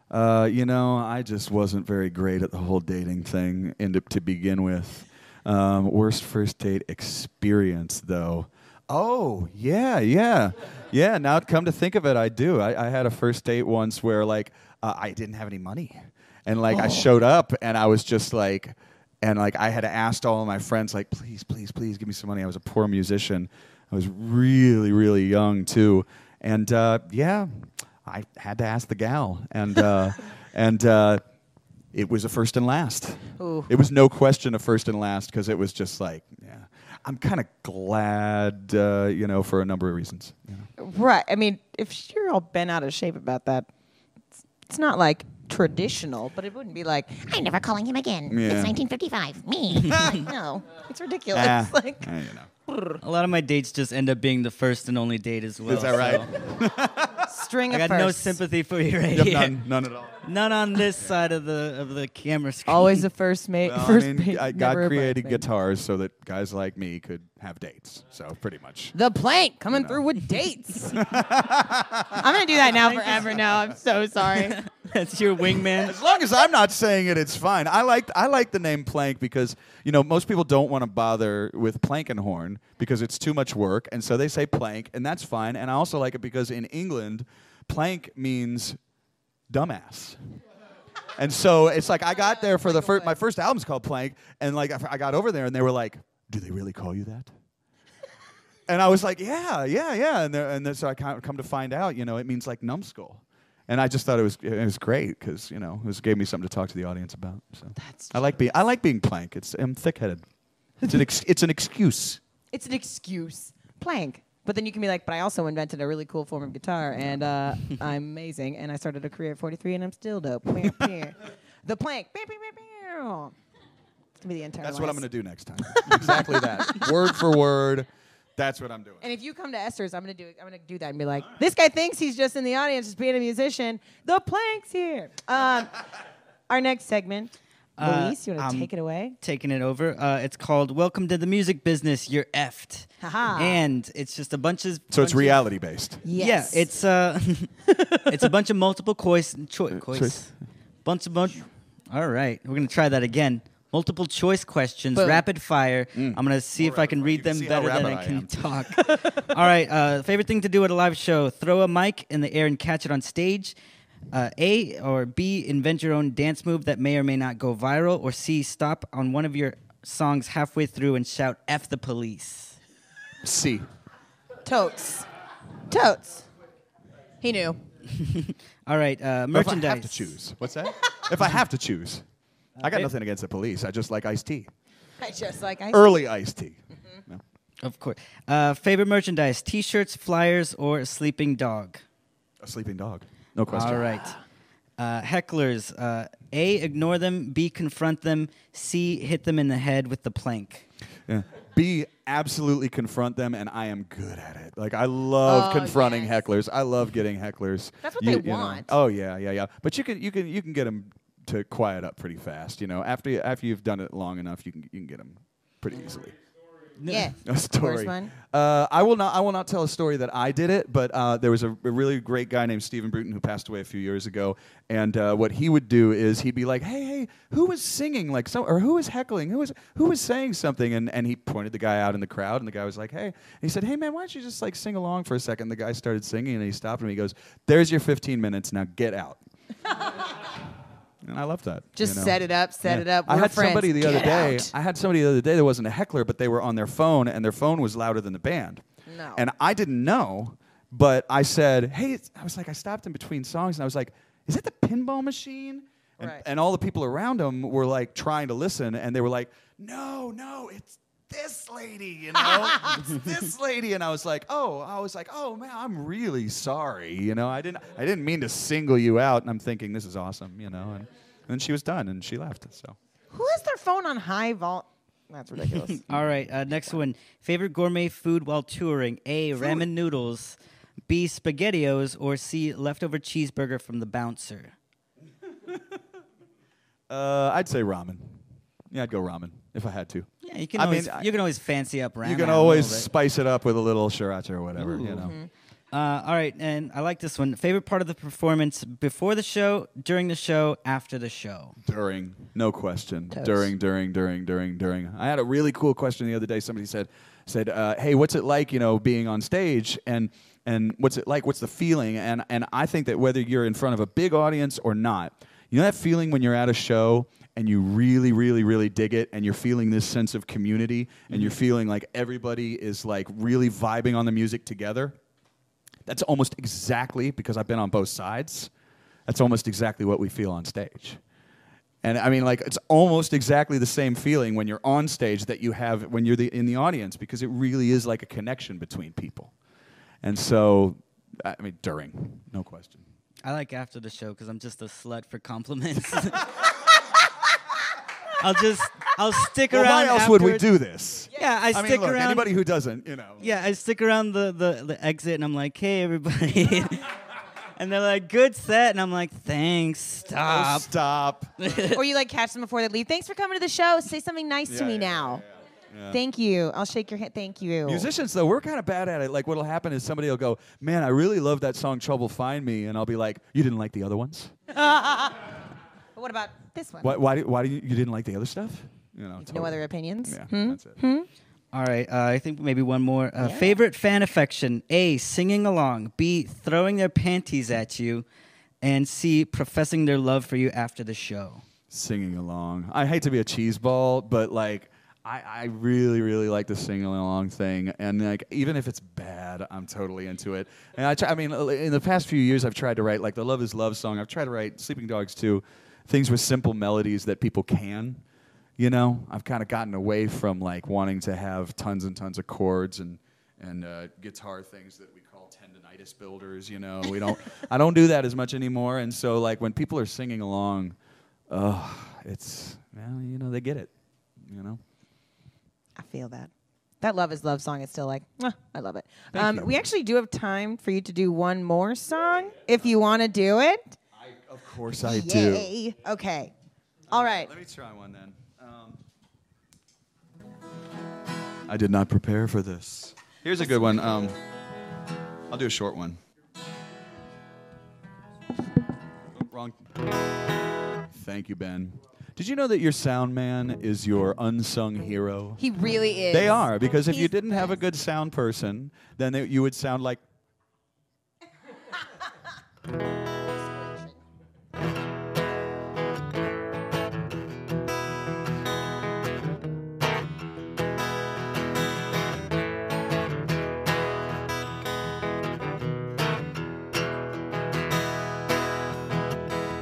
Uh, you know, I just wasn't very great at the whole dating thing in to, to begin with. Um, worst first date experience, though. Oh, yeah, yeah. Yeah, now come to think of it, I do. I, I had a first date once where, like, uh, I didn't have any money. And, like, I showed up and I was just like, and, like, I had asked all of my friends, like, please, please, please give me some money. I was a poor musician. I was really, really young, too. And, uh, yeah, I had to ask the gal. And, uh, and, uh, it was a first and last. Ooh. It was no question a first and last because it was just like, yeah. I'm kind of glad, uh, you know, for a number of reasons. you know. Right. I mean, if you're all bent out of shape about that, it's, it's not like traditional, but it wouldn't be like, I'm never calling him again. Yeah. It's 1955. Me. like, no. it's ridiculous. Ah, like, you know. A lot of my dates just end up being the first and only date as well. Is that right? so string I of got no sympathy for you right Yep, here. none, none at all. None on this side of the of the camera screen. Always a first mate. Well, first I mean, mate, I, never God created guitars so that guys like me could have dates. So pretty much. The plank coming know. through with dates. I'm gonna do that now forever. Now I'm so sorry. That's your wingman. As long as I'm not saying it, it's fine. I like I like the name Plank because you know most people don't want to bother with Plankenhorn because it's too much work, and so they say Plank, and that's fine. And I also like it because in England, Plank means dumbass. And so it's like I got there for the first. My first album's called Plank, and like I I got over there, and they were like, "Do they really call you that?" And I was like, "Yeah, yeah, yeah." And they're- and then so I kind of come to find out, you know, it means like numbskull. And I just thought it was it was great because you know it was, gave me something to talk to the audience about. So That's I like being I like being Plank. It's I'm thick-headed. It's an ex, it's an excuse. It's an excuse. Plank. But then you can be like, but I also invented a really cool form of guitar, and uh, I'm amazing, and I started a career at 43, and I'm still dope. the plank. It's gonna be the entire. That's what I'm gonna do next time. exactly that. Word for word. That's what I'm doing. And if you come to Esther's, I'm gonna do I'm gonna do that and be like, this guy thinks he's just in the audience, just being a musician. The plank's here. Um, our next segment, Luis, you want to take it away? Taking it over. Uh, it's called "Welcome to the Music Business." You're effed. Haha. And it's just a bunch of. So it's bunch of- reality based. Yes. Yeah, it's uh, it's a bunch of multiple choice, choi- choice, choice. bunch of bunch. All right, we're gonna try that again. Multiple choice questions, Boom. rapid fire. I'm gonna see if I can read You can them better than I I can talk. All right, uh, favorite thing to do at a live show: throw a mic in the air and catch it on stage. Uh, A or B, invent your own dance move that may or may not go viral. Or C, stop on one of your songs halfway through and shout "F the police." C. Totes. Totes. He knew. All right, uh, If merchandise. I have to choose. What's that? if I have to choose. I got Okay. nothing against the police. I just like iced tea. I just like I Early iced tea. No. Of course. Uh, favorite merchandise: T-shirts, flyers, or a sleeping dog. A sleeping dog. No question. All right. Uh, hecklers: uh, A, ignore them. B, confront them. C, hit them in the head with the plank. Yeah. B, absolutely confront them, and I am good at it. Like I love Oh, confronting yes. hecklers. I love getting hecklers. That's what You- they you know. want. Oh yeah, yeah, yeah. But you can you can you can get them to quiet up pretty fast. You know, after you, after you've done it long enough, you can you can get them pretty easily. Yeah. A story. Worst one? Uh, I will not. I will not tell a story that I did it, but uh, there was a, a really great guy named Stephen Bruton who passed away a few years ago. And uh, what he would do is he'd be like, "Hey, hey, who was singing like so, or who was heckling? Who was who was saying something?" And and he pointed the guy out in the crowd, and the guy was like, "Hey," and he said, "Hey, man, why don't you just like sing along for a second? The guy started singing, and he stopped him. He goes, "There's your 15 minutes. Now get out." And I love that. Just you know? set it up, set Yeah. it up. I We're had friends. somebody the other day. out. I had somebody the other day that wasn't a heckler, but they were on their phone, and their phone was louder than the band. No. And I didn't know, but I said, "Hey," I was like, I stopped in between songs, and I was like, "Is that the pinball machine?" And, Right. and all the people around him were like trying to listen, and they were like, "No, no, it's." This lady, you know, it's this lady, and I was like, oh, I was like, oh man, I'm really sorry, you know, I didn't, I didn't mean to single you out, and I'm thinking this is awesome, you know, and, and then she was done, and she left, so. Who has their phone on high vol? That's ridiculous. All right, uh, next one. Favorite gourmet food while touring: A, ramen noodles. B, spaghettios. Or C, leftover cheeseburger from the bouncer. Uh, I'd say ramen. Yeah, I'd go ramen if I had to. Yeah, you can I always mean, I- you can always fancy up ramen. you can always spice it up with a little sriracha or whatever, you know. Uh, all right, and I like this one. Favorite part of the performance before the show, during the show, after the show. During, no question. Toast. During, during, during, during, during. I had a really cool question the other day. Somebody said, said, uh, "Hey, what's it like, you know, being on stage and and what's it like? What's the feeling?" And and I think that whether you're in front of a big audience or not, you know that feeling when you're at a show and you really, really, really dig it, and you're feeling this sense of community, and you're mm-hmm. feeling like everybody is like really vibing on the music together. That's almost exactly because I've been on both sides. That's almost exactly what we feel on stage. And I mean, like, it's almost exactly the same feeling when you're on stage that you have when you're the, in the audience because it really is like a connection between people. And so, I mean, during, no question. I like after the show because I'm just a slut for compliments. I'll just I'll stick Well, around. why else would we do this? Yeah, I, I stick mean, look, around. anybody who doesn't, you know. yeah, I stick around the, the, the exit and I'm like, hey everybody, and they're like, good set, and I'm like, thanks, Oh, stop. stop. or you like catch them before they leave. Thanks for coming to the show. Say something nice to Yeah, me yeah, now. yeah, yeah. Thank you. I'll shake your hand. Thank you. Musicians, though, we're kind of bad at it. Like, what'll happen is somebody will go, "Man, I really love that song, Trouble Find Me," and I'll be like, "You didn't like the other ones? But what about this one? Why? Why? do- Why do you, you didn't like the other stuff? You know, No totally. other opinions? Yeah, Hmm? that's it. All right, uh, I think maybe one more. Uh, Favorite fan affection: A. Singing along. B. Throwing their panties at you, and C. Professing their love for you after the show. Singing along. I hate to be a cheese ball, but like. I, I really, really like the singing along thing, and like even if it's bad, I'm totally into it. And I, try, I mean, in the past few years, I've tried to write like the "Love Is Love" song. I've tried to write "Sleeping Dogs" too, things with simple melodies that people can. You know, I've kind of gotten away from like wanting to have tons and tons of chords and and uh, guitar things that we call tendonitis builders. You know, we don't. I don't do that as much anymore. And so like when people are singing along, uh, it's well, you know, they get it. You know. I feel that. That Love is Love song is still like, "Mwah, I love it. Um, we actually do have time for you to do one more song if you want to do it. I, of course I do. Yay. Okay. All right. Let me try one then. Um, I did not prepare for this. Here's a good one. Um, I'll do a short one. Oh, wrong. Thank you, Ben. Did you know that your sound man is your unsung hero? He really is. They are because if you didn't have a good sound person, then they, you would sound like.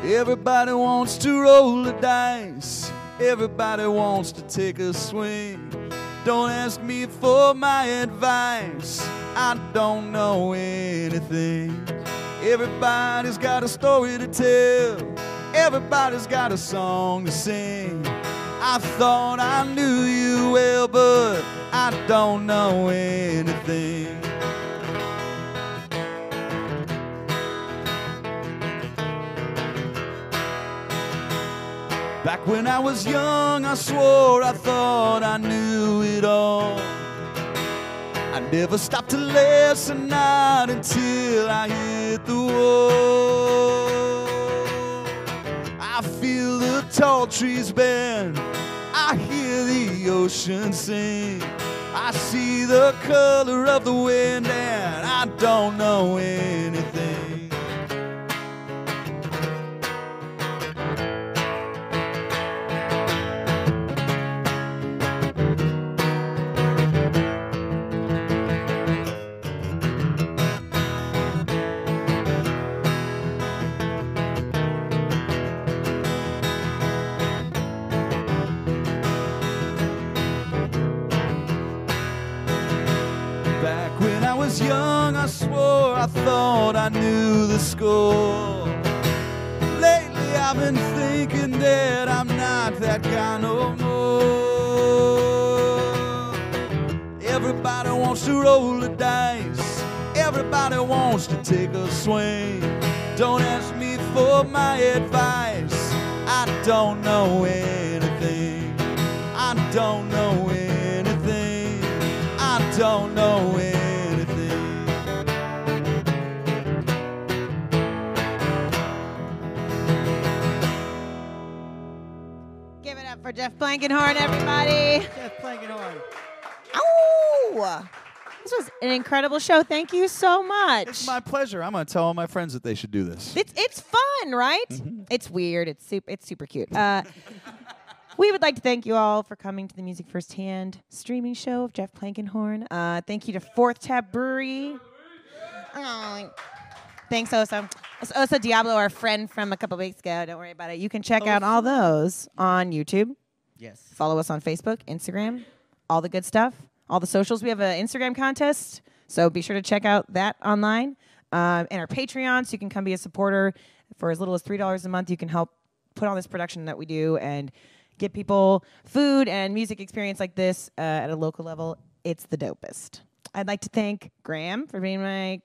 Everybody wants to roll the dice. Everybody wants to take a swing. Don't ask me for my advice. I don't know anything. Everybody's got a story to tell. Everybody's got a song to sing. I thought I knew you well, but I don't know anything. Back when I was young, I swore I thought I knew it all. I never stopped to listen, not until I hit the wall. I feel the tall trees bend, I hear the ocean sing. I see the color of the wind, and I don't know anything. Was young, I swore I thought I knew the score. Lately, I've been thinking that I'm not that guy no more. Everybody wants to roll the dice, everybody wants to take a swing. Don't ask me for my advice, I don't know anything. I don't know anything. I don't know anything. Jeff Blankenhorn, everybody. Jeff Plankenhorn. Oh, this was an incredible show. Thank you so much. It's my pleasure. I'm going to tell all my friends that they should do this. It's it's fun, right? It's weird. It's super. It's super cute. Uh, we would like to thank you all for coming to the Music Firsthand streaming show of Jeff Plankenhorn. Uh, thank you to Fourth Tap Brewery. Oh, thanks, Osa. It's Osa Diablo, our friend from a couple weeks ago. Don't worry about it. You can check out all those on YouTube. Yes. Follow us on Facebook, Instagram, all the good stuff, all the socials. We have an Instagram contest, so be sure to check out that online. Um, and our Patreon, so you can come be a supporter for as little as three dollars a month. You can help put on this production that we do and get people food and music experience like this uh, at a local level. It's the dopest. I'd like to thank Graham for being my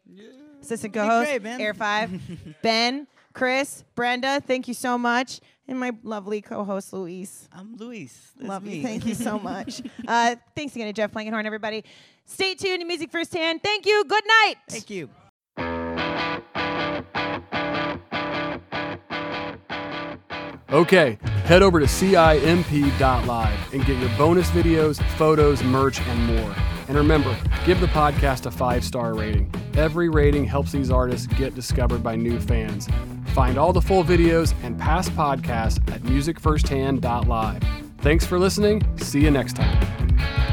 assistant co-host. great. Air Five, Ben, Chris, Brenda. Thank you so much, and my lovely co-host Luis. I'm Luis. That's Love me. you. Thank you so much. uh, thanks again to Jeff Plankenhorn, everybody. Stay tuned to Music Firsthand. Thank you. Good night. Thank you. Okay, head over to CIMP.live and get your bonus videos, photos, merch, and more. And remember, give the podcast a five star rating. Every rating helps these artists get discovered by new fans. Find all the full videos and past podcasts at musicfirsthand.live. Thanks for listening. See you next time.